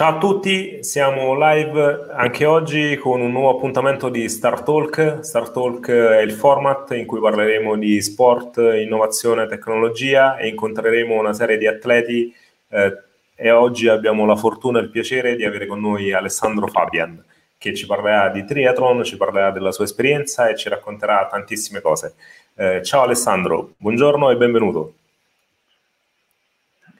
Ciao a tutti, siamo live anche oggi con un nuovo appuntamento di Star Talk. Star Talk è il format in cui parleremo di sport, innovazione, tecnologia e incontreremo una serie di atleti eh, e oggi abbiamo la fortuna e il piacere di avere con noi Alessandro Fabian che ci parlerà di triathlon, ci parlerà della sua esperienza e ci racconterà tantissime cose. Eh, ciao Alessandro, buongiorno e benvenuto.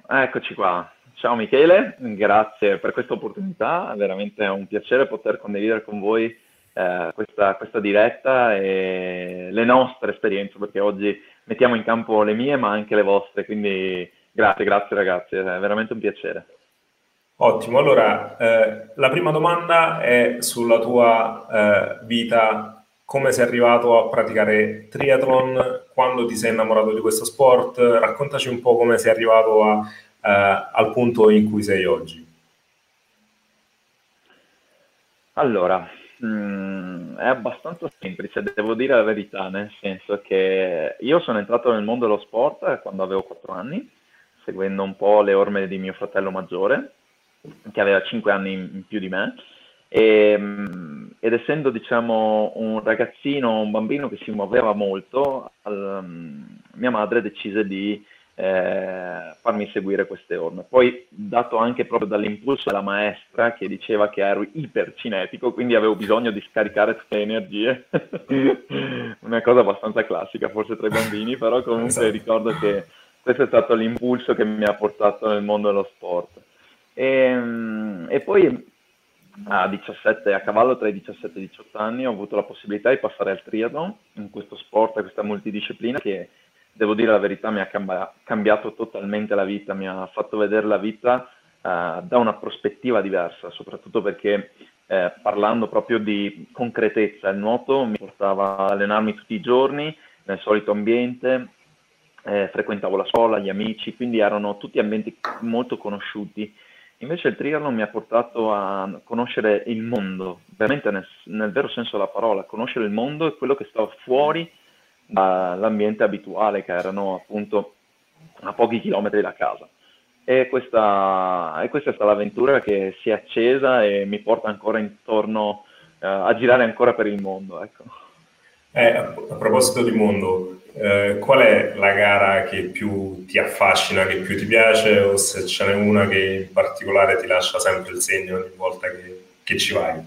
Eccoci qua. Ciao Michele, grazie per questa opportunità, veramente è un piacere poter condividere con voi eh, questa, questa, diretta e le nostre esperienze, perché oggi mettiamo in campo le mie ma anche le vostre, quindi grazie, grazie ragazzi, è veramente un piacere. Ottimo, allora eh, la prima domanda è sulla tua eh, vita, come sei arrivato a praticare triathlon, quando ti sei innamorato di questo sport, raccontaci un po' come sei arrivato a al punto in cui sei oggi? Allora, mm, è abbastanza semplice, devo dire la verità, nel senso che io sono entrato nel mondo dello sport quando avevo 4 anni, seguendo un po' le orme di mio fratello maggiore, che aveva 5 anni in più di me, e, mm, ed essendo diciamo un ragazzino, un bambino che si muoveva molto, al, mm, mia madre decise di eh, farmi seguire queste orme. Poi dato anche proprio dall'impulso della maestra che diceva che ero ipercinetico, quindi avevo bisogno di scaricare tutte le energie, una cosa abbastanza classica forse tra i bambini, però comunque esatto. ricordo che questo è stato l'impulso che mi ha portato nel mondo dello sport. E, ehm, e poi a, 17, a cavallo tra i 17 e i 18 anni ho avuto la possibilità di passare al triathlon, in questo sport, questa multidisciplina che devo dire la verità, mi ha cambiato totalmente la vita, mi ha fatto vedere la vita uh, da una prospettiva diversa, soprattutto perché eh, parlando proprio di concretezza, il nuoto mi portava a allenarmi tutti i giorni nel solito ambiente, eh, frequentavo la scuola, gli amici, quindi erano tutti ambienti molto conosciuti. Invece il triathlon mi ha portato a conoscere il mondo, veramente nel, nel vero senso della parola, conoscere il mondo e quello che stava fuori dall'ambiente abituale, che erano appunto a pochi chilometri da casa. E questa, e questa è stata l'avventura che si è accesa e mi porta ancora intorno uh, a girare ancora per il mondo. Ecco. Eh, a, proposito di mondo, eh, qual è la gara che più ti affascina, che più ti piace o se ce n'è una che in particolare ti lascia sempre il segno ogni volta che, che ci vai?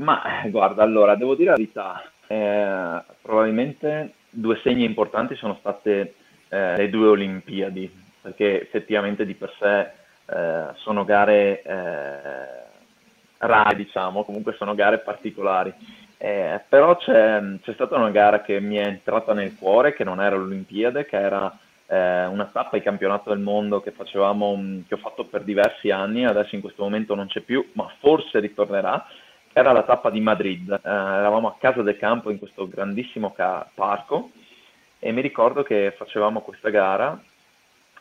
Ma eh, guarda, allora, devo dire la verità, eh, probabilmente due segni importanti sono state eh, le due Olimpiadi, perché effettivamente di per sé eh, sono gare eh, rare, diciamo, comunque sono gare particolari. Eh, però c'è, c'è, stata una gara che mi è entrata nel cuore, che non era l'Olimpiade, che era una tappa di campionato del mondo che facevamo, che ho fatto per diversi anni, adesso in questo momento non c'è più, ma forse ritornerà era la tappa di Madrid, eh, eravamo a casa del campo in questo grandissimo ca- parco e mi ricordo che facevamo questa gara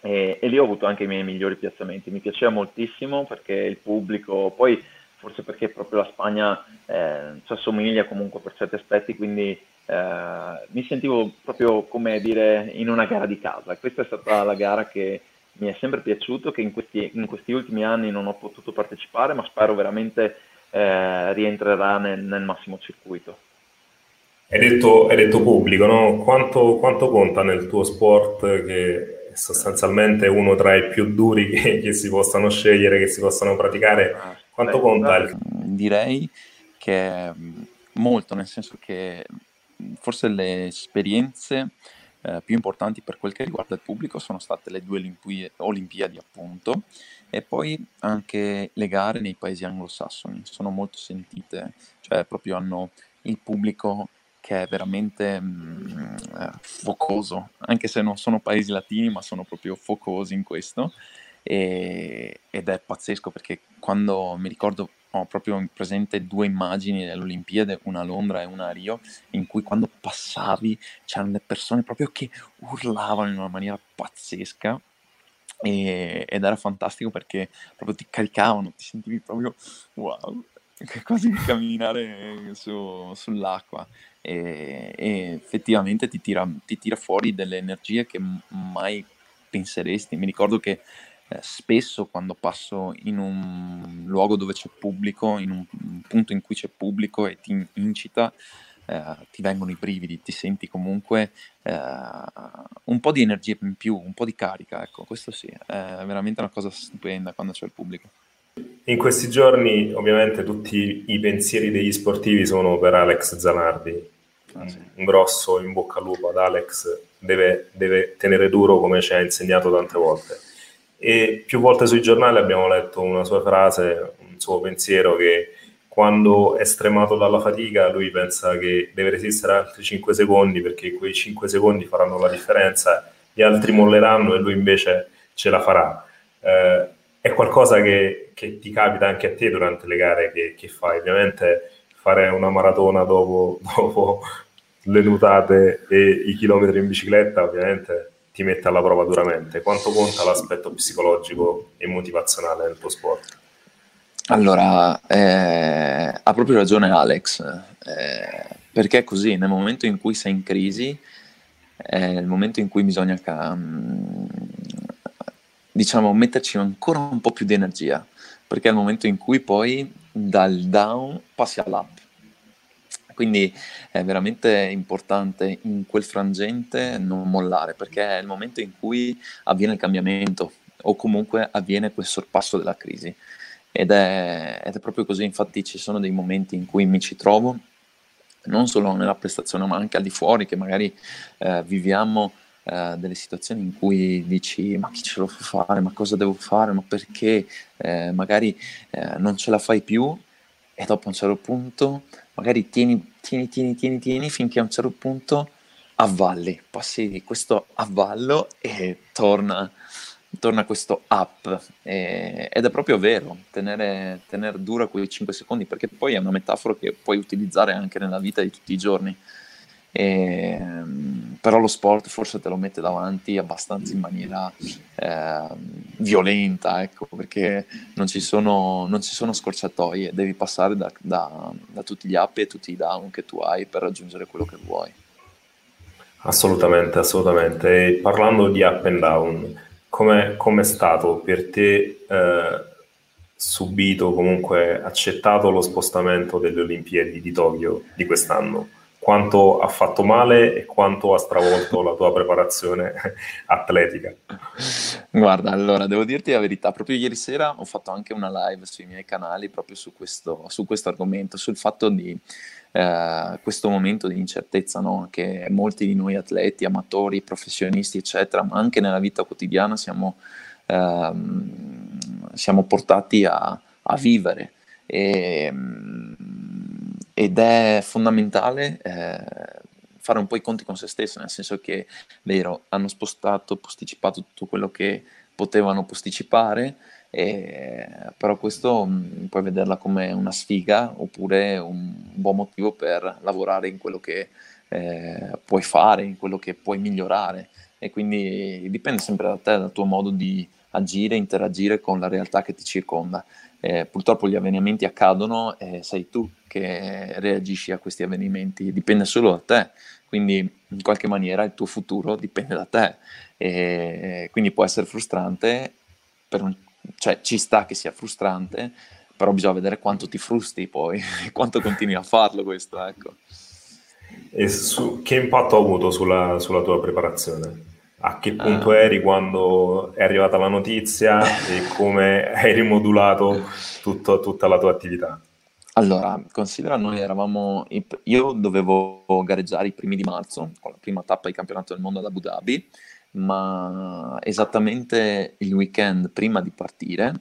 e, e, lì ho avuto anche i miei migliori piazzamenti, mi piaceva moltissimo perché il pubblico, poi forse perché proprio la Spagna eh, ci assomiglia comunque per certi aspetti, quindi eh, mi sentivo proprio come dire in una gara di casa. Questa è stata la gara che mi è sempre piaciuto, che in questi, in questi ultimi anni non ho potuto partecipare, ma spero veramente eh, rientrerà nel, nel, massimo circuito. Hai detto, hai detto pubblico, no? quanto, quanto, conta nel tuo sport che è sostanzialmente uno tra i più duri che, che si possano scegliere, che si possano praticare? Ah, quanto beh, conta? Il... Direi che molto, nel senso che forse le esperienze eh, più importanti per quel che riguarda il pubblico sono state le due Olimpi- Olimpiadi, appunto, e poi anche le gare nei paesi anglosassoni sono molto sentite, cioè proprio hanno il pubblico che è veramente mh, mm, eh, focoso, anche se non sono paesi latini, ma sono proprio focosi in questo. E, ed è pazzesco perché quando mi ricordo ho proprio presente due immagini delle Olimpiadi, una a Londra e una a Rio, in cui quando passavi c'erano le persone proprio che urlavano in una maniera pazzesca e, ed era fantastico perché proprio ti caricavano, ti sentivi proprio wow, quasi di camminare su, sull'acqua e, e, effettivamente ti tira, ti tira fuori delle energie che mai penseresti. Mi ricordo che eh, spesso quando passo in un luogo dove c'è pubblico, in un, un punto in cui c'è pubblico e ti incita, eh, ti vengono i brividi, ti senti comunque eh, un po' di energia in più, un po' di carica, ecco, questo sì, è veramente una cosa stupenda quando c'è il pubblico. In questi giorni ovviamente tutti i pensieri degli sportivi sono per Alex Zanardi, ah, sì. un grosso in bocca al lupo ad Alex, deve, deve tenere duro come ci ha insegnato tante volte. E più volte sui giornali abbiamo letto una sua frase, un suo pensiero che quando è stremato dalla fatica lui pensa che deve resistere altri 5 secondi perché quei 5 secondi faranno la differenza, gli altri molleranno e lui invece ce la farà. Eh, è qualcosa che, che, ti capita anche a te durante le gare che, che fai. Ovviamente fare una maratona dopo, dopo le nuotate e i chilometri in bicicletta ovviamente ti mette alla prova duramente. Quanto conta l'aspetto psicologico e motivazionale nel tuo sport? Allora, eh, ha proprio ragione Alex, eh, perché è così, nel momento in cui sei in crisi, è il momento in cui bisogna, um, diciamo, metterci ancora un po' più di energia, perché è il momento in cui poi dal down passi all'up. Quindi è veramente importante in quel frangente non mollare, perché è il momento in cui avviene il cambiamento o comunque avviene quel sorpasso della crisi. Ed è, ed è proprio così, infatti ci sono dei momenti in cui mi ci trovo, non solo nella prestazione ma anche al di fuori, che magari eh, viviamo eh, delle situazioni in cui dici ma chi ce lo fa fare, ma cosa devo fare, ma perché? Eh, magari eh, non ce la fai più e dopo un certo punto magari tieni, tieni, tieni, tieni, tieni finché a un certo punto avvalli, passi questo avvallo e torna torna questo up eh, ed è proprio vero tenere, tenere dura quei 5 secondi perché poi è una metafora che puoi utilizzare anche nella vita di tutti i giorni. E, però lo sport forse te lo mette davanti abbastanza in maniera eh, violenta ecco perché non ci, sono, non ci sono scorciatoie devi passare da, da, da tutti gli up e tutti i down che tu hai per raggiungere quello che vuoi. Assolutamente assolutamente. E parlando di up and down come è stato per te eh, subito, comunque accettato lo spostamento delle Olimpiadi di Tokyo di quest'anno? Quanto ha fatto male e quanto ha stravolto la tua preparazione atletica? Guarda, allora devo dirti la verità, proprio ieri sera ho fatto anche una live sui miei canali proprio su questo, su questo argomento, sul fatto di eh, questo momento di incertezza no? che molti di noi atleti, amatori, professionisti, eccetera, ma anche nella vita quotidiana siamo, ehm, siamo portati a, a vivere. E, ed è fondamentale eh, fare un po' i conti con se stesso, nel senso che, vero, hanno spostato, posticipato tutto quello che potevano posticipare, e, però questo mm, puoi vederla come una sfiga oppure un buon motivo per lavorare in quello che eh, puoi fare, in quello che puoi migliorare. E quindi dipende sempre da te, dal tuo modo di agire, interagire con la realtà che ti circonda. Eh, purtroppo gli avvenimenti accadono e sei tu che reagisci a questi avvenimenti, dipende solo da te, quindi in qualche maniera il tuo futuro dipende da te. E quindi può essere frustrante per un cioè ci sta che sia frustrante, però bisogna vedere quanto ti frusti poi, quanto continui a farlo questo, ecco. E su, che impatto ha avuto sulla, sulla tua preparazione? A che punto ah. eri quando è arrivata la notizia e come hai rimodulato tutto, tutta la tua attività? Allora, considera noi eravamo, io dovevo gareggiare i primi di marzo con la prima tappa di campionato del mondo ad Abu Dhabi ma esattamente il weekend prima di partire,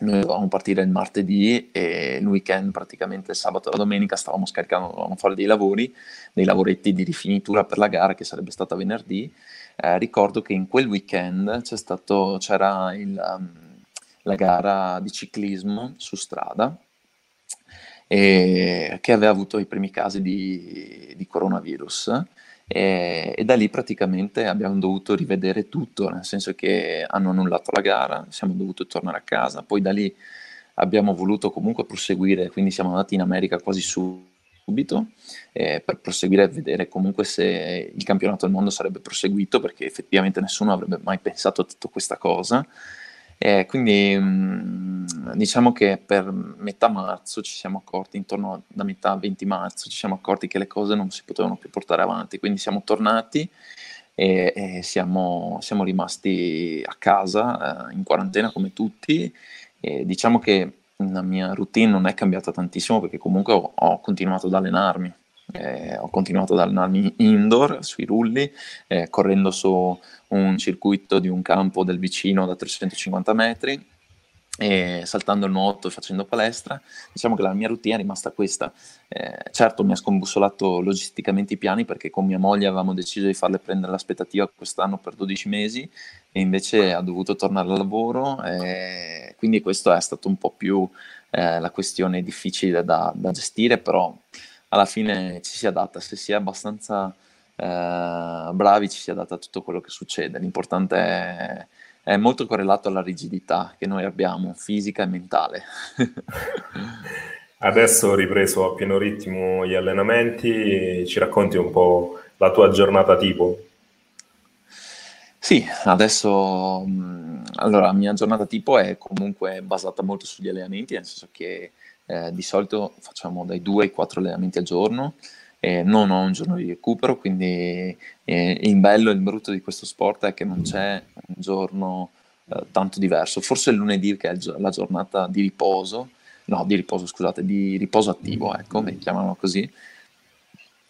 noi dovevamo partire il martedì e il weekend praticamente sabato e la domenica stavamo scaricando, dovevamo fare dei lavori, dei lavoretti di rifinitura per la gara che sarebbe stata venerdì. Eh, ricordo che in quel weekend stato, c'era il, um, la gara di ciclismo su strada e, che aveva avuto i primi casi di, di coronavirus e, e, da lì praticamente abbiamo dovuto rivedere tutto, nel senso che hanno annullato la gara, siamo dovuti tornare a casa, poi da lì abbiamo voluto comunque proseguire, quindi siamo andati in America quasi subito eh, per proseguire e vedere comunque se il campionato del mondo sarebbe proseguito perché effettivamente nessuno avrebbe mai pensato a tutta questa cosa. Eh, quindi mm, diciamo che per metà marzo ci siamo accorti, intorno da metà 20 marzo, ci siamo accorti che le cose non si potevano più portare avanti, quindi siamo tornati e, e siamo, siamo, rimasti a casa eh, in quarantena come tutti. E diciamo che la mia routine non è cambiata tantissimo perché comunque ho, ho continuato ad allenarmi. Eh, ho continuato ad allenarmi indoor sui rulli, eh, correndo su un circuito di un campo del vicino da 350 metri e saltando il nuoto e facendo palestra, diciamo che la mia routine è rimasta questa. Eh, certo mi ha scombussolato logisticamente i piani perché con mia moglie avevamo deciso di farle prendere l'aspettativa quest'anno per 12 mesi e invece ha dovuto tornare al lavoro e quindi questo è stato un po' più eh, la questione difficile da, da, gestire, però alla fine ci si adatta, se si è abbastanza eh, bravi ci si adatta a tutto quello che succede, l'importante è è molto correlato alla rigidità che noi abbiamo, fisica e mentale. Adesso ho ripreso a pieno ritmo gli allenamenti, ci racconti un po' la tua giornata tipo? Sì, adesso allora la mia giornata tipo è comunque basata molto sugli allenamenti, nel senso che eh, di solito facciamo dai 2 ai 4 allenamenti al giorno, eh, non ho un giorno di recupero, quindi eh, il bello e il brutto di questo sport è che non c'è un giorno eh, tanto diverso. Forse il lunedì che è la giornata di riposo, no, di riposo, scusate, di riposo attivo, ecco, mi chiamano così,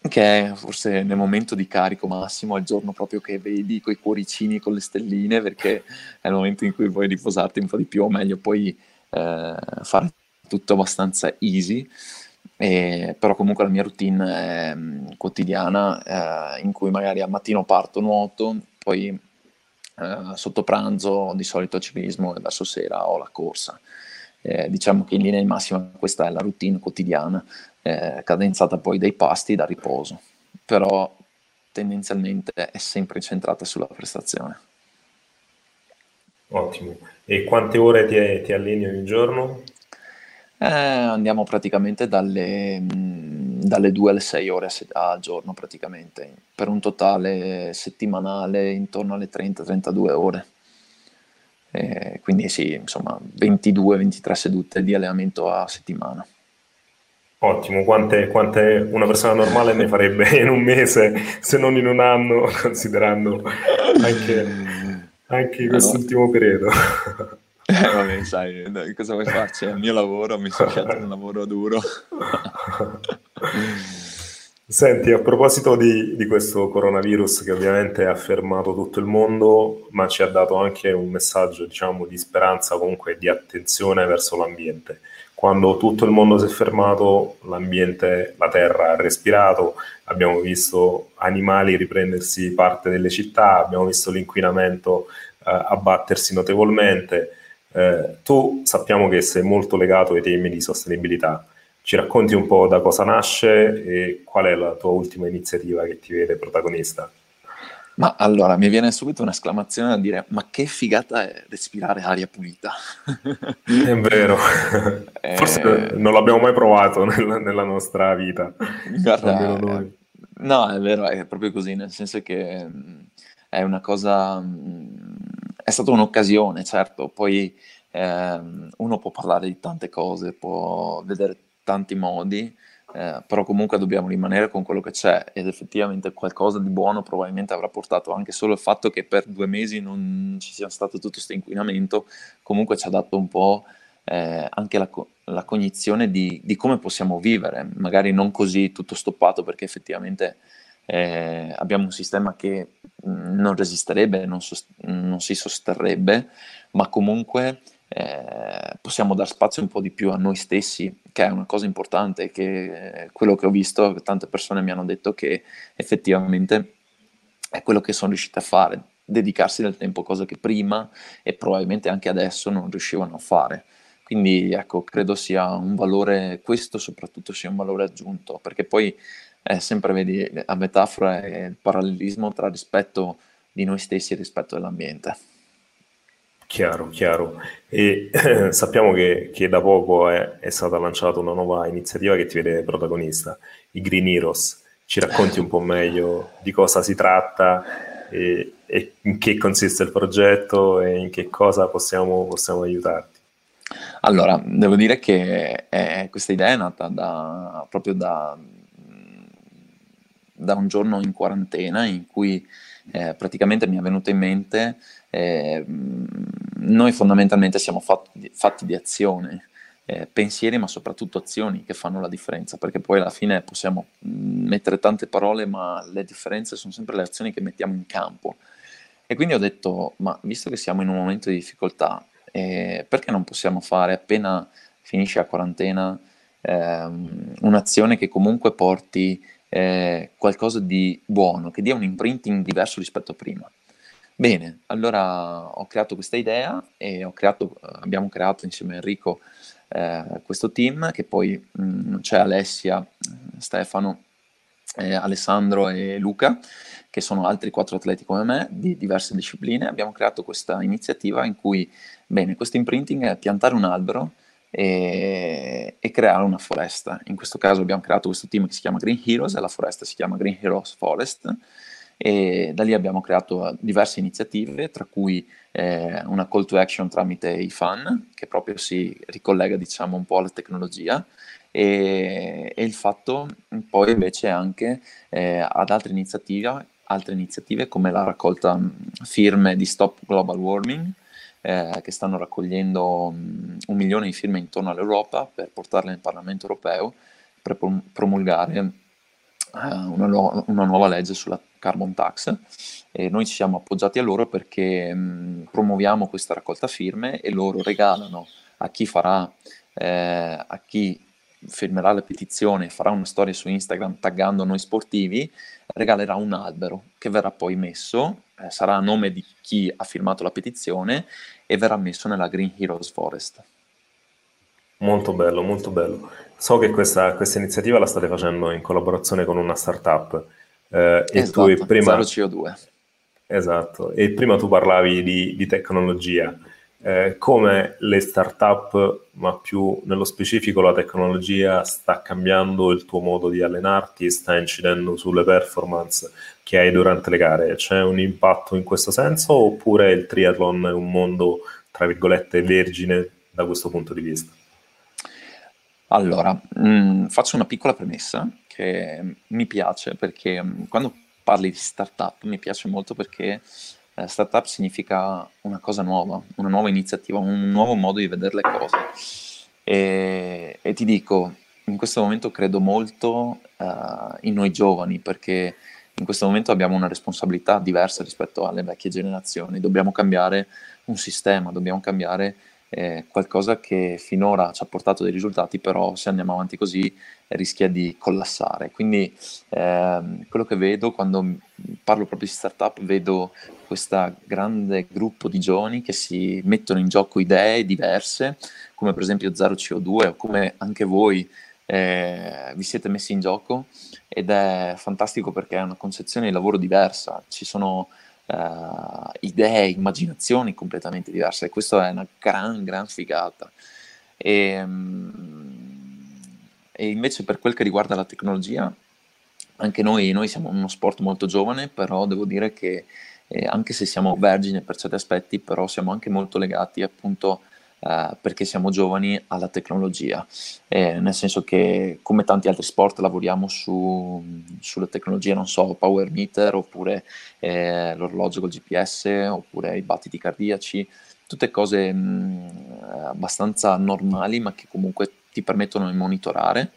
che è forse nel momento di carico massimo, è il giorno proprio che vedi quei cuoricini con le stelline, perché è il momento in cui puoi riposarti un po' di più, o meglio puoi eh, fare tutto abbastanza easy. E, però comunque la mia routine è mm, quotidiana eh, in cui magari al mattino parto nuoto, poi eh, sotto pranzo di solito ciclismo e verso sera ho la corsa. Eh, diciamo che in linea di massima questa è la routine quotidiana, eh, cadenzata poi dai pasti da riposo, però tendenzialmente è sempre centrata sulla prestazione. Ottimo. E quante ore ti, ti alleni ogni giorno? Eh, andiamo praticamente dalle, mh, dalle 2 alle 6 ore al giorno praticamente, per un totale settimanale intorno alle 30-32 ore. Eh, quindi sì, insomma, 22-23 sedute di allenamento a settimana. Ottimo, quante, quante, una persona normale ne farebbe in un mese, se non in un anno, considerando anche, anche quest'ultimo periodo. Eh, vabbè, sai, cosa vuoi farci? È il mio lavoro, mi sono scelto un lavoro duro. Senti, a proposito di, di, questo coronavirus che ovviamente ha fermato tutto il mondo, ma ci ha dato anche un messaggio, diciamo, di speranza, comunque di attenzione verso l'ambiente. Quando tutto il mondo si è fermato, l'ambiente, la terra ha respirato, abbiamo visto animali riprendersi parte delle città, abbiamo visto l'inquinamento eh, abbattersi notevolmente eh, tu sappiamo che sei molto legato ai temi di sostenibilità. Ci racconti un po' da cosa nasce e qual è la tua ultima iniziativa che ti vede protagonista? Ma allora mi viene subito un'esclamazione da dire: Ma che figata è respirare aria pulita! È vero, eh... forse non l'abbiamo mai provato nella, nella nostra vita. Guarda, eh, no, è vero, è proprio così, nel senso che mm, è una cosa mm, è stata un'occasione, certo, poi ehm, uno può parlare di tante cose, può vedere tanti modi, eh, però comunque dobbiamo rimanere con quello che c'è. Ed effettivamente qualcosa di buono probabilmente avrà portato anche solo il fatto che per due mesi non ci sia stato tutto questo inquinamento, comunque ci ha dato un po' eh, anche la, la cognizione di, di, come possiamo vivere, magari non così tutto stoppato perché effettivamente eh, abbiamo un sistema che non resisterebbe, non, sost- non si sosterrebbe, ma comunque eh, possiamo dar spazio un po' di più a noi stessi, che è una cosa importante, che eh, quello che ho visto, tante persone mi hanno detto che effettivamente è quello che sono riusciti a fare, dedicarsi del tempo, cosa che prima e probabilmente anche adesso non riuscivano a fare. Quindi ecco, credo sia un valore, questo soprattutto sia un valore aggiunto, perché poi è sempre, vedi, la metafora è il parallelismo tra rispetto di noi stessi e rispetto dell'ambiente. Chiaro, chiaro. E eh, sappiamo che, che, da poco è, è, stata lanciata una nuova iniziativa che ti vede protagonista, i Green Heroes. Ci racconti un po' meglio di cosa si tratta e, e in che consiste il progetto e in che cosa possiamo, possiamo aiutarti? Allora, devo dire che è, questa idea è nata da, proprio da, da, un giorno in quarantena in cui eh, praticamente mi è venuto in mente eh, noi fondamentalmente siamo fatti, fatti di azione, eh, pensieri ma soprattutto azioni che fanno la differenza, perché poi alla fine possiamo mm, mettere tante parole ma le differenze sono sempre le azioni che mettiamo in campo. E quindi ho detto, ma visto che siamo in un momento di difficoltà, eh, perché non possiamo fare appena finisce la quarantena ehm, un'azione che comunque porti eh, qualcosa di buono, che dia un imprinting diverso rispetto a prima? Bene, allora ho creato questa idea e creato, abbiamo creato insieme a Enrico eh, questo team che poi mh, mm, c'è Alessia, Stefano, eh, Alessandro e Luca, che sono altri quattro atleti come me di diverse discipline. Abbiamo creato questa iniziativa in cui, bene, questo imprinting è piantare un albero e, e, creare una foresta. In questo caso abbiamo creato questo team che si chiama Green Heroes e la foresta si chiama Green Heroes Forest e da lì abbiamo creato diverse iniziative, tra cui eh, una call to action tramite i fan, che proprio si ricollega diciamo un po' alla tecnologia, e, e il fatto poi invece anche eh, ad altre iniziative, altre iniziative come la raccolta firme di Stop Global Warming, eh, che stanno raccogliendo mh, un milione di firme intorno all'Europa per portarle nel Parlamento europeo per promulgare eh, una, nu- una, nuova legge sulla carbon tax. E noi ci siamo appoggiati a loro perché mh, promuoviamo questa raccolta firme e loro regalano a chi farà, eh, a chi firmerà la petizione, farà una storia su Instagram taggando noi sportivi, regalerà un albero che verrà poi messo, eh, sarà a nome di chi ha firmato la petizione e verrà messo nella Green Heroes Forest. Molto bello, molto bello. So che questa, questa iniziativa la state facendo in collaborazione con una startup eh, e esatto, tu prima... CO2. Esatto, e prima tu parlavi di, di tecnologia, eh, come le start-up, ma più nello specifico la tecnologia, sta cambiando il tuo modo di allenarti, sta incidendo sulle performance che hai durante le gare. C'è un impatto in questo senso oppure il triathlon è un mondo, tra virgolette, vergine da questo punto di vista? Allora, mh, mm, faccio una piccola premessa che mi piace perché mm, quando parli di startup mi piace molto perché eh, startup significa una cosa nuova, una nuova iniziativa, un nuovo modo di vedere le cose. E, e ti dico, in questo momento credo molto uh, in noi giovani perché in questo momento abbiamo una responsabilità diversa rispetto alle vecchie generazioni, dobbiamo cambiare un sistema, dobbiamo cambiare eh, qualcosa che finora ci ha portato dei risultati, però se andiamo avanti così rischia di collassare. Quindi eh, quello che vedo quando parlo proprio di startup, vedo questo grande gruppo di giovani che si mettono in gioco idee diverse, come per esempio Zero CO2 o come anche voi eh, vi siete messi in gioco ed è fantastico perché è una concezione di lavoro diversa, ci sono uh, idee, immaginazioni completamente diverse questo è una gran, gran figata. E, um, e invece per quel che riguarda la tecnologia, anche noi, noi siamo uno sport molto giovane, però devo dire che eh, anche se siamo vergine per certi aspetti, però siamo anche molto legati appunto eh, perché siamo giovani alla tecnologia, eh, nel senso che come tanti altri sport lavoriamo su, sulle tecnologie, non so, power meter oppure eh, l'orologio col GPS oppure i battiti cardiaci, tutte cose mh, abbastanza normali ma che comunque ti permettono di monitorare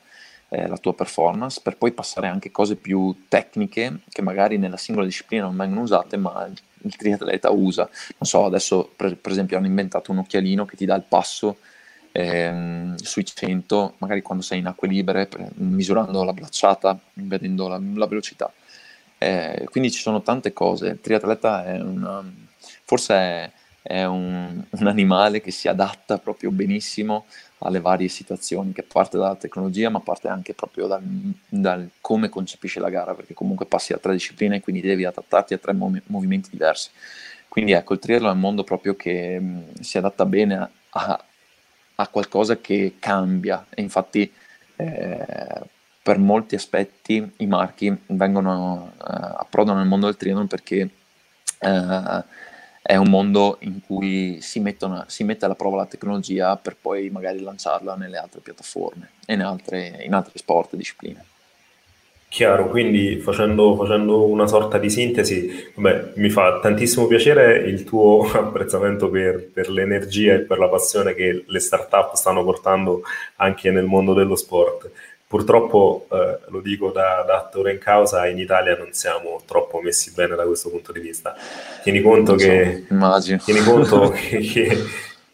eh, la tua performance per poi passare anche cose più tecniche che magari nella singola disciplina non vengono usate ma il triatleta usa. Non so, adesso per, per, esempio hanno inventato un occhialino che ti dà il passo ehm, sui 100, magari quando sei in acque libere, misurando la bracciata, vedendo la, la velocità. Eh, quindi ci sono tante cose. Il triatleta è una, forse è, è un, un, animale che si adatta proprio benissimo alle varie situazioni, che parte dalla tecnologia, ma parte anche proprio dal, dal come concepisce la gara, perché comunque passi da tre discipline e quindi devi adattarti a tre mov- movimenti diversi. Quindi ecco, il triathlon è un mondo proprio che mh, si adatta bene a, a, qualcosa che cambia e infatti eh, per molti aspetti i marchi vengono, eh, approdano nel mondo del triathlon perché eh, è un mondo in cui si, mettono, si, mette alla prova la tecnologia per poi magari lanciarla nelle altre piattaforme e in, altre, in altri sport e discipline. Chiaro, quindi facendo, facendo, una sorta di sintesi, beh, mi fa tantissimo piacere il tuo apprezzamento per, per, l'energia e per la passione che le start-up stanno portando anche nel mondo dello sport. Purtroppo, eh, lo dico da, da, attore in causa, in Italia non siamo troppo messi bene da questo punto di vista. Tieni conto, che, so, tieni conto che, che,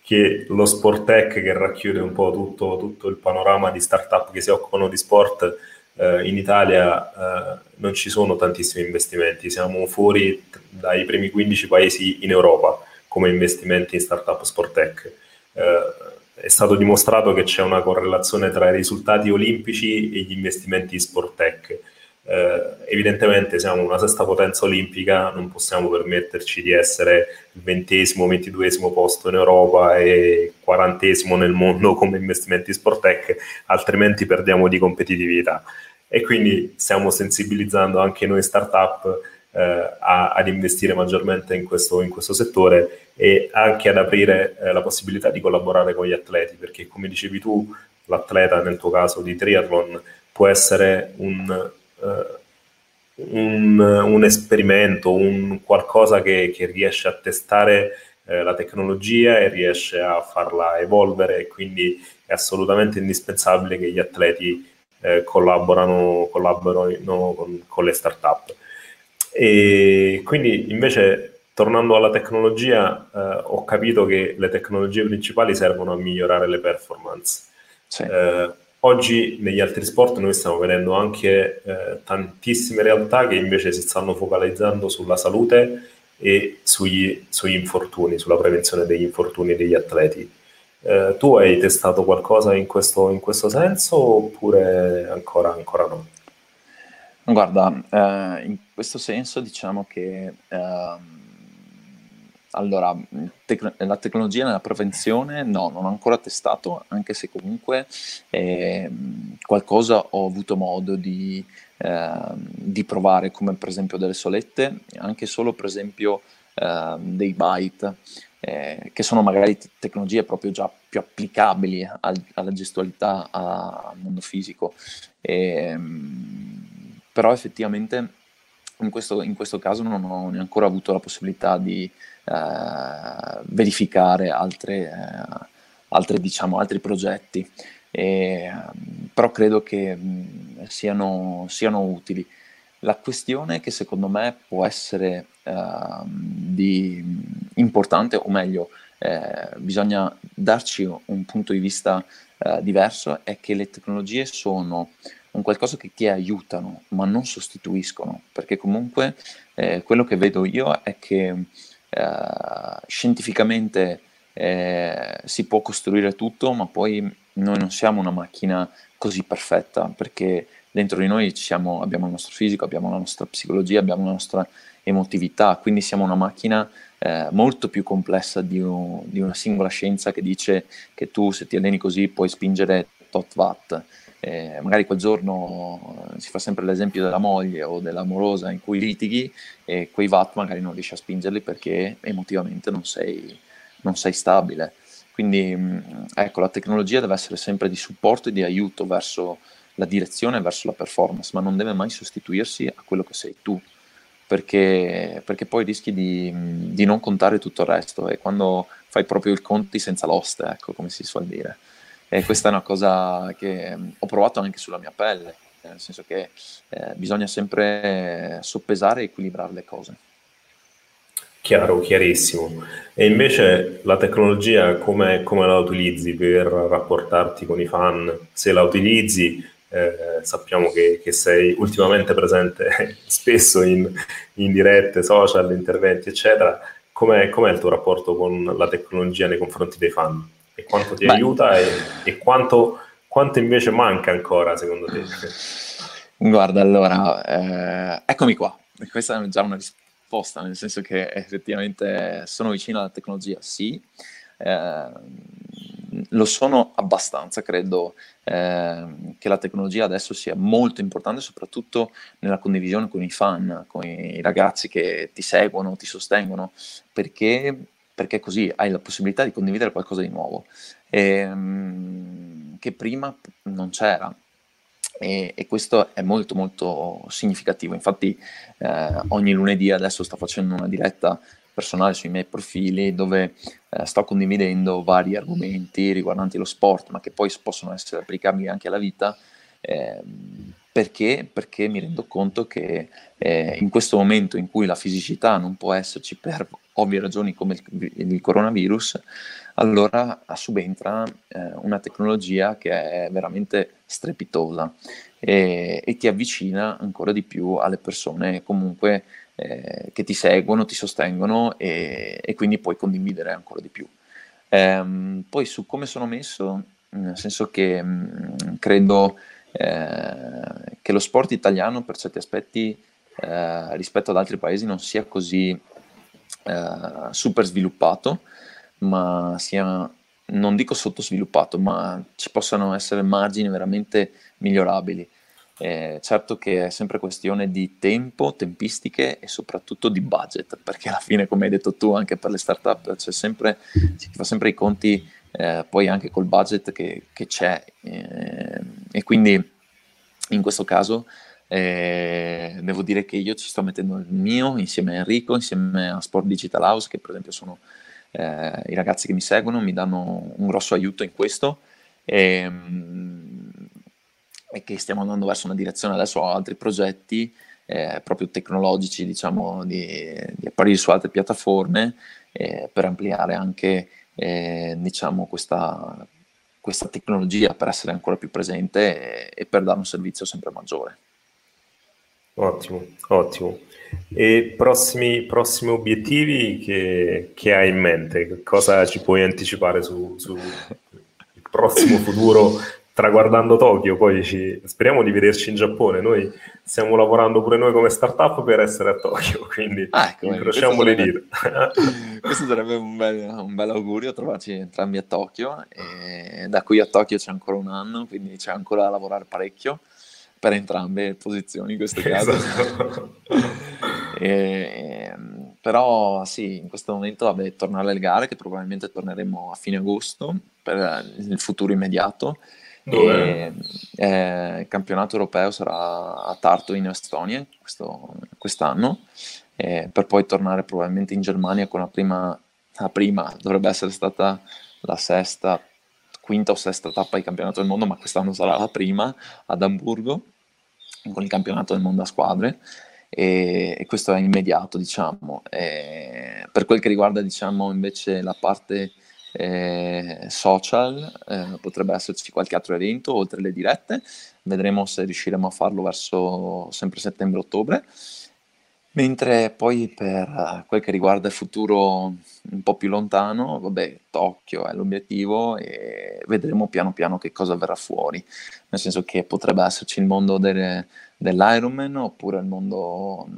che, lo sport tech, che racchiude un po' tutto, tutto il panorama di startup che si occupano di sport, eh, in Italia eh, non ci sono tantissimi investimenti, siamo fuori dai primi 15 paesi in Europa come investimenti in startup sport tech. Eh, è stato dimostrato che c'è una correlazione tra i risultati olimpici e gli investimenti in sport tech. Eh, evidentemente siamo una sesta potenza olimpica, non possiamo permetterci di essere il ventesimo, ventiduesimo posto in Europa e quarantesimo nel mondo come investimenti in sport tech, altrimenti perdiamo di competitività. E quindi stiamo sensibilizzando anche noi startup eh, a, ad investire maggiormente in questo, in questo, settore e anche ad aprire eh, la possibilità di collaborare con gli atleti, perché come dicevi tu, l'atleta nel tuo caso di triathlon può essere un, uh, un, un esperimento, un qualcosa che, che riesce a testare eh, la tecnologia e riesce a farla evolvere e quindi è assolutamente indispensabile che gli atleti eh, collaborano, collaborino con, con le start-up. E quindi invece tornando alla tecnologia, eh, ho capito che le tecnologie principali servono a migliorare le performance. Sì. Eh, oggi negli altri sport noi stiamo vedendo anche eh, tantissime realtà che invece si stanno focalizzando sulla salute e sugli, sugli infortuni, sulla prevenzione degli infortuni degli atleti. Eh, tu hai testato qualcosa in questo, in questo senso oppure ancora, ancora no? Guarda, eh, in questo senso diciamo che eh, allora, tec- la tecnologia nella prevenzione no, non ho ancora testato, anche se comunque eh, qualcosa ho avuto modo di, ehm, di, provare, come per esempio delle solette, anche solo per esempio ehm, dei byte, eh, che sono magari te- tecnologie proprio già più applicabili al- alla gestualità, al mondo fisico. E, ehm, però effettivamente in questo, in questo caso non ho ancora avuto la possibilità di eh, verificare altre, eh, altre, diciamo, altri progetti, e, però credo che mh, siano, siano, utili. La questione che secondo me può essere eh, di, importante, o meglio, eh, bisogna darci un punto di vista eh, diverso, è che le tecnologie sono un qualcosa che ti aiutano, ma non sostituiscono, perché comunque eh, quello che vedo io è che eh, scientificamente eh, si può costruire tutto, ma poi noi non siamo una macchina così perfetta, perché dentro di noi siamo, abbiamo il nostro fisico, abbiamo la nostra psicologia, abbiamo la nostra emotività, quindi siamo una macchina eh, molto più complessa di, un, di, una singola scienza che dice che tu se ti alleni così puoi spingere tot watt eh, magari quel giorno eh, si fa sempre l'esempio della moglie o dell'amorosa in cui litighi e quei watt magari non riesci a spingerli perché emotivamente non sei, non sei stabile. Quindi mm, ecco, la tecnologia deve essere sempre di supporto e di aiuto verso la direzione verso la performance, ma non deve mai sostituirsi a quello che sei tu, perché, perché poi rischi di, di, non contare tutto il resto e quando fai proprio il conti senza l'oste, ecco come si suol dire. E questa è una cosa che mm, ho provato anche sulla mia pelle, nel senso che eh, bisogna sempre soppesare e equilibrare le cose. Chiaro, chiarissimo. E invece la tecnologia come, come la utilizzi per rapportarti con i fan? Se la utilizzi, eh, sappiamo che, che, sei ultimamente presente spesso in, in dirette, social, interventi, eccetera. Com'è, com'è il tuo rapporto con la tecnologia nei confronti dei fan? E quanto ti Beh. aiuta e, e quanto, quanto, invece manca ancora secondo te? Guarda, allora, eh, eccomi qua. Questa è già una risposta nel senso che effettivamente sono vicino alla tecnologia, sì, eh, lo sono abbastanza, credo eh, che la tecnologia adesso sia molto importante, soprattutto nella condivisione con i fan, con i ragazzi che ti seguono, ti sostengono, perché, perché così hai la possibilità di condividere qualcosa di nuovo, ehm, che prima non c'era. E, e, questo è molto molto significativo. Infatti, eh, ogni lunedì adesso sto facendo una diretta personale sui miei profili dove eh, sto condividendo vari argomenti riguardanti lo sport, ma che poi possono essere applicabili anche alla vita. Eh, perché? Perché mi rendo conto che eh, in questo momento in cui la fisicità non può esserci per ovvie ragioni come il, il coronavirus, allora subentra eh, una tecnologia che è veramente strepitosa e, e, ti avvicina ancora di più alle persone comunque eh, che ti seguono, ti sostengono e, e, quindi puoi condividere ancora di più. Ehm, poi su come sono messo, nel senso che mh, mm, credo eh, che lo sport italiano per certi aspetti eh, rispetto ad altri paesi non sia così eh, super sviluppato, ma sia, non dico sottosviluppato, ma ci possano essere margini veramente migliorabili. Eh, certo che è sempre questione di tempo, tempistiche e soprattutto di budget, perché alla fine, come hai detto tu, anche per le startup c'è sempre, si fa sempre i conti eh, poi anche col budget che, che c'è. Eh, e quindi in questo caso eh, devo dire che io ci sto mettendo il mio insieme a Enrico, insieme a Sport Digital House, che per esempio sono eh, i ragazzi che mi seguono, mi danno un grosso aiuto in questo. E, ehm, e che stiamo andando verso una direzione adesso ho altri progetti eh, proprio tecnologici diciamo di, di, apparire su altre piattaforme eh, per ampliare anche eh, diciamo questa, questa tecnologia per essere ancora più presente e, e per dare un servizio sempre maggiore. Ottimo, ottimo. E prossimi, prossimi obiettivi che, che, hai in mente? Cosa ci puoi anticipare sul su prossimo futuro traguardando Tokyo? Poi ci, speriamo di vederci in Giappone. Noi stiamo lavorando pure noi come startup per essere a Tokyo, quindi ah, ecco, incrociamo le dita. questo sarebbe un bel, un bel, augurio trovarci entrambi a Tokyo. E da qui a Tokyo c'è ancora un anno, quindi c'è ancora da lavorare parecchio per entrambe le posizioni in questo caso. Esatto. e, però sì, in questo momento vabbè, tornare alle gare che probabilmente torneremo a fine agosto per il futuro immediato. E, eh, il campionato europeo sarà a Tartu in Estonia questo, quest'anno eh, per poi tornare probabilmente in Germania con la prima, la prima dovrebbe essere stata la sesta quinta o sesta tappa di campionato del mondo, ma quest'anno sarà la prima ad Amburgo con il campionato del mondo a squadre. E, e questo è immediato, diciamo. E per quel che riguarda, diciamo, invece la parte eh, social, eh, potrebbe esserci qualche altro evento oltre le dirette, vedremo se riusciremo a farlo verso sempre settembre-ottobre Mentre poi per quel che riguarda il futuro un po' più lontano, vabbè, Tokyo è l'obiettivo e vedremo piano piano che cosa verrà fuori. Nel senso che potrebbe esserci il mondo delle, dell'Ironman oppure il mondo,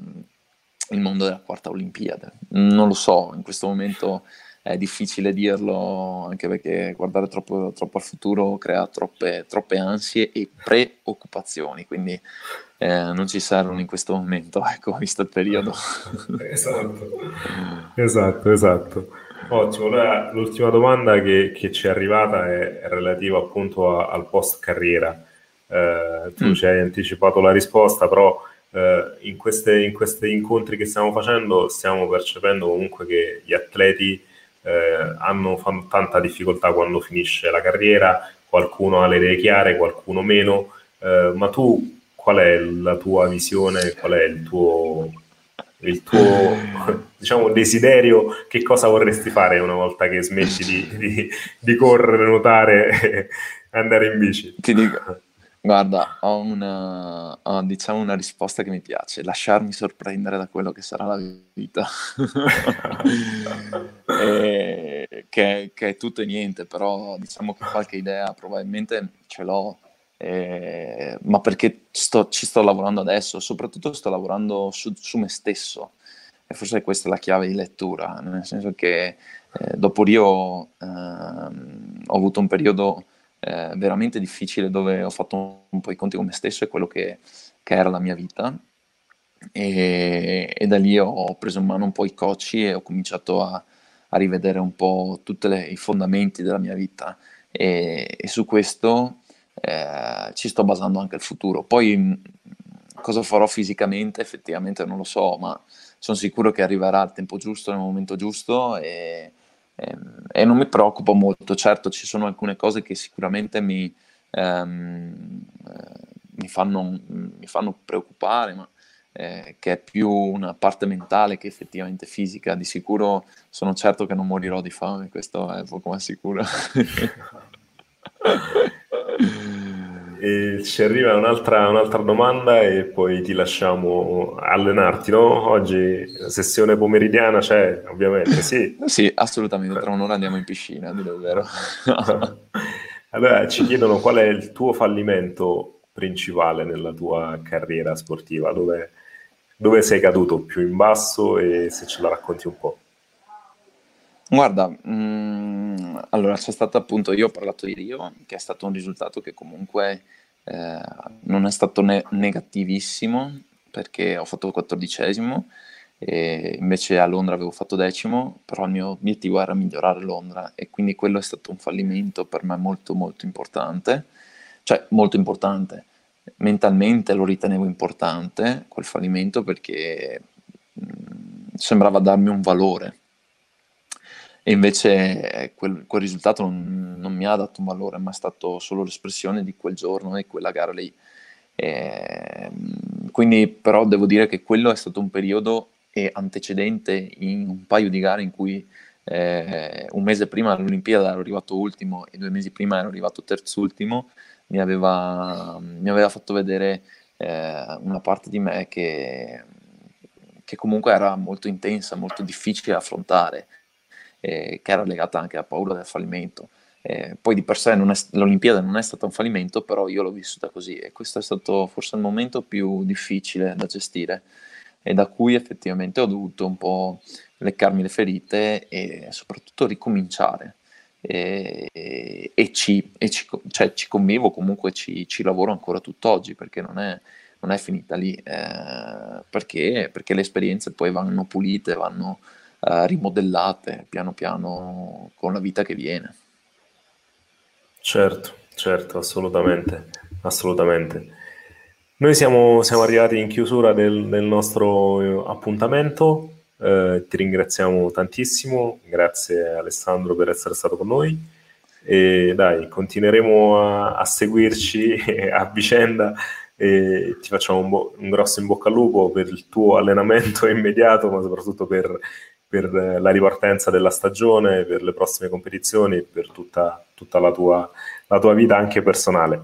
il mondo della quarta Olimpiade. Non lo so, in questo momento è difficile dirlo anche perché guardare troppo, troppo al futuro crea troppe, troppe ansie e preoccupazioni, quindi eh, non ci servono in questo momento, ecco, visto il periodo. esatto, esatto, esatto. Ottimo, allora, l'ultima domanda che, che, ci è arrivata è relativa appunto a, al post carriera. Eh, tu mm. ci hai anticipato la risposta, però eh, in, queste, in questi incontri che stiamo facendo stiamo percependo comunque che gli atleti eh, hanno fan- tanta difficoltà quando finisce la carriera, qualcuno ha le idee chiare, qualcuno meno, eh, ma tu qual è la tua visione, qual è il tuo, il tuo diciamo, desiderio, che cosa vorresti fare una volta che smetti di, di, di correre, nuotare e andare in bici? Ti dico, Guarda, ho una, ho, diciamo una risposta che mi piace, lasciarmi sorprendere da quello che sarà la vita, e, che, che, è tutto e niente, però diciamo che qualche idea probabilmente ce l'ho, eh, ma perché sto, ci sto lavorando adesso, soprattutto sto lavorando su, su me stesso, e forse questa è la chiave di lettura, nel senso che eh, dopo Rio eh, ho avuto un periodo eh, veramente difficile dove ho fatto un po' i conti con me stesso e quello che, che era la mia vita. E, e, da lì ho preso in mano un po' i cocci e ho cominciato a, a rivedere un po' tutti i fondamenti della mia vita. E, e su questo eh, ci sto basando anche il futuro. Poi cosa farò fisicamente effettivamente non lo so, ma sono sicuro che arriverà al tempo giusto, nel momento giusto e, e, e non mi preoccupo molto. Certo ci sono alcune cose che sicuramente mi, ehm, eh, mi, fanno, mi fanno preoccupare, ma eh, che è più una parte mentale che effettivamente fisica. Di sicuro sono certo che non morirò di fame, questo è poco ma sicuro. e ci arriva un'altra, un'altra, domanda e poi ti lasciamo allenarti, no? Oggi sessione pomeridiana c'è, ovviamente, sì. sì, assolutamente, tra un'ora andiamo in piscina, a dire il vero. allora, ci chiedono qual è il tuo fallimento principale nella tua carriera sportiva, dove dove sei caduto più in basso e se ce la racconti un po'. Guarda, mh, mm, allora c'è stato appunto, io ho parlato di Rio, che è stato un risultato che comunque eh, non è stato ne- negativissimo, perché ho fatto quattordicesimo, e invece a Londra avevo fatto decimo, però il mio obiettivo era migliorare Londra e quindi quello è stato un fallimento per me molto molto importante, cioè molto importante. Mentalmente lo ritenevo importante quel fallimento perché mh, mm, sembrava darmi un valore e invece quel, quel risultato non, non, mi ha dato un valore ma è stato solo l'espressione di quel giorno e quella gara lì. E, quindi però devo dire che quello è stato un periodo antecedente in un paio di gare in cui eh, un mese prima all'Olimpiade ero arrivato ultimo e due mesi prima ero arrivato terzultimo mi aveva, mi aveva fatto vedere eh, una parte di me che, che, comunque era molto intensa, molto difficile da affrontare, eh, che era legata anche alla paura del fallimento. Eh, poi di per sé non è, l'Olimpiade non è stata un fallimento, però io l'ho vissuta così e questo è stato forse il momento più difficile da gestire e da cui effettivamente ho dovuto un po' leccarmi le ferite e soprattutto ricominciare e, e, ci, e ci, cioè, ci, convivo, comunque ci, ci, lavoro ancora tutt'oggi perché non è, non è finita lì, eh, perché, perché, le esperienze poi vanno pulite, vanno eh, rimodellate piano piano con la vita che viene. Certo, certo, assolutamente, assolutamente. Noi siamo, siamo arrivati in chiusura del, del nostro appuntamento. Eh, ti ringraziamo tantissimo, grazie Alessandro per essere stato con noi e dai, continueremo a, a seguirci a vicenda e ti facciamo un, bo- un, grosso in bocca al lupo per il tuo allenamento immediato, ma soprattutto per, per la ripartenza della stagione, per le prossime competizioni, per tutta, tutta la, tua, la tua vita anche personale.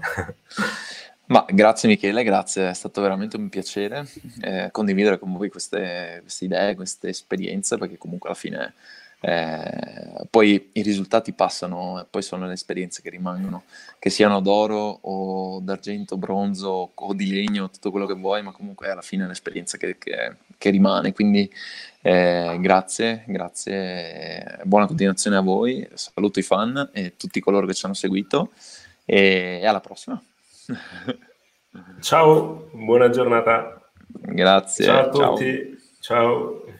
Ma grazie Michele, grazie, è stato veramente un piacere eh, condividere con voi queste, queste, idee, queste esperienze, perché comunque alla fine eh, poi i risultati passano e poi sono le esperienze che rimangono, che siano d'oro o d'argento, bronzo o di legno, tutto quello che vuoi, ma comunque alla fine è l'esperienza che, che, che rimane. Quindi eh, grazie, grazie, buona continuazione a voi, saluto i fan e tutti coloro che ci hanno seguito e alla prossima. Ciao, buona giornata. Grazie. Ciao a tutti. ciao. ciao.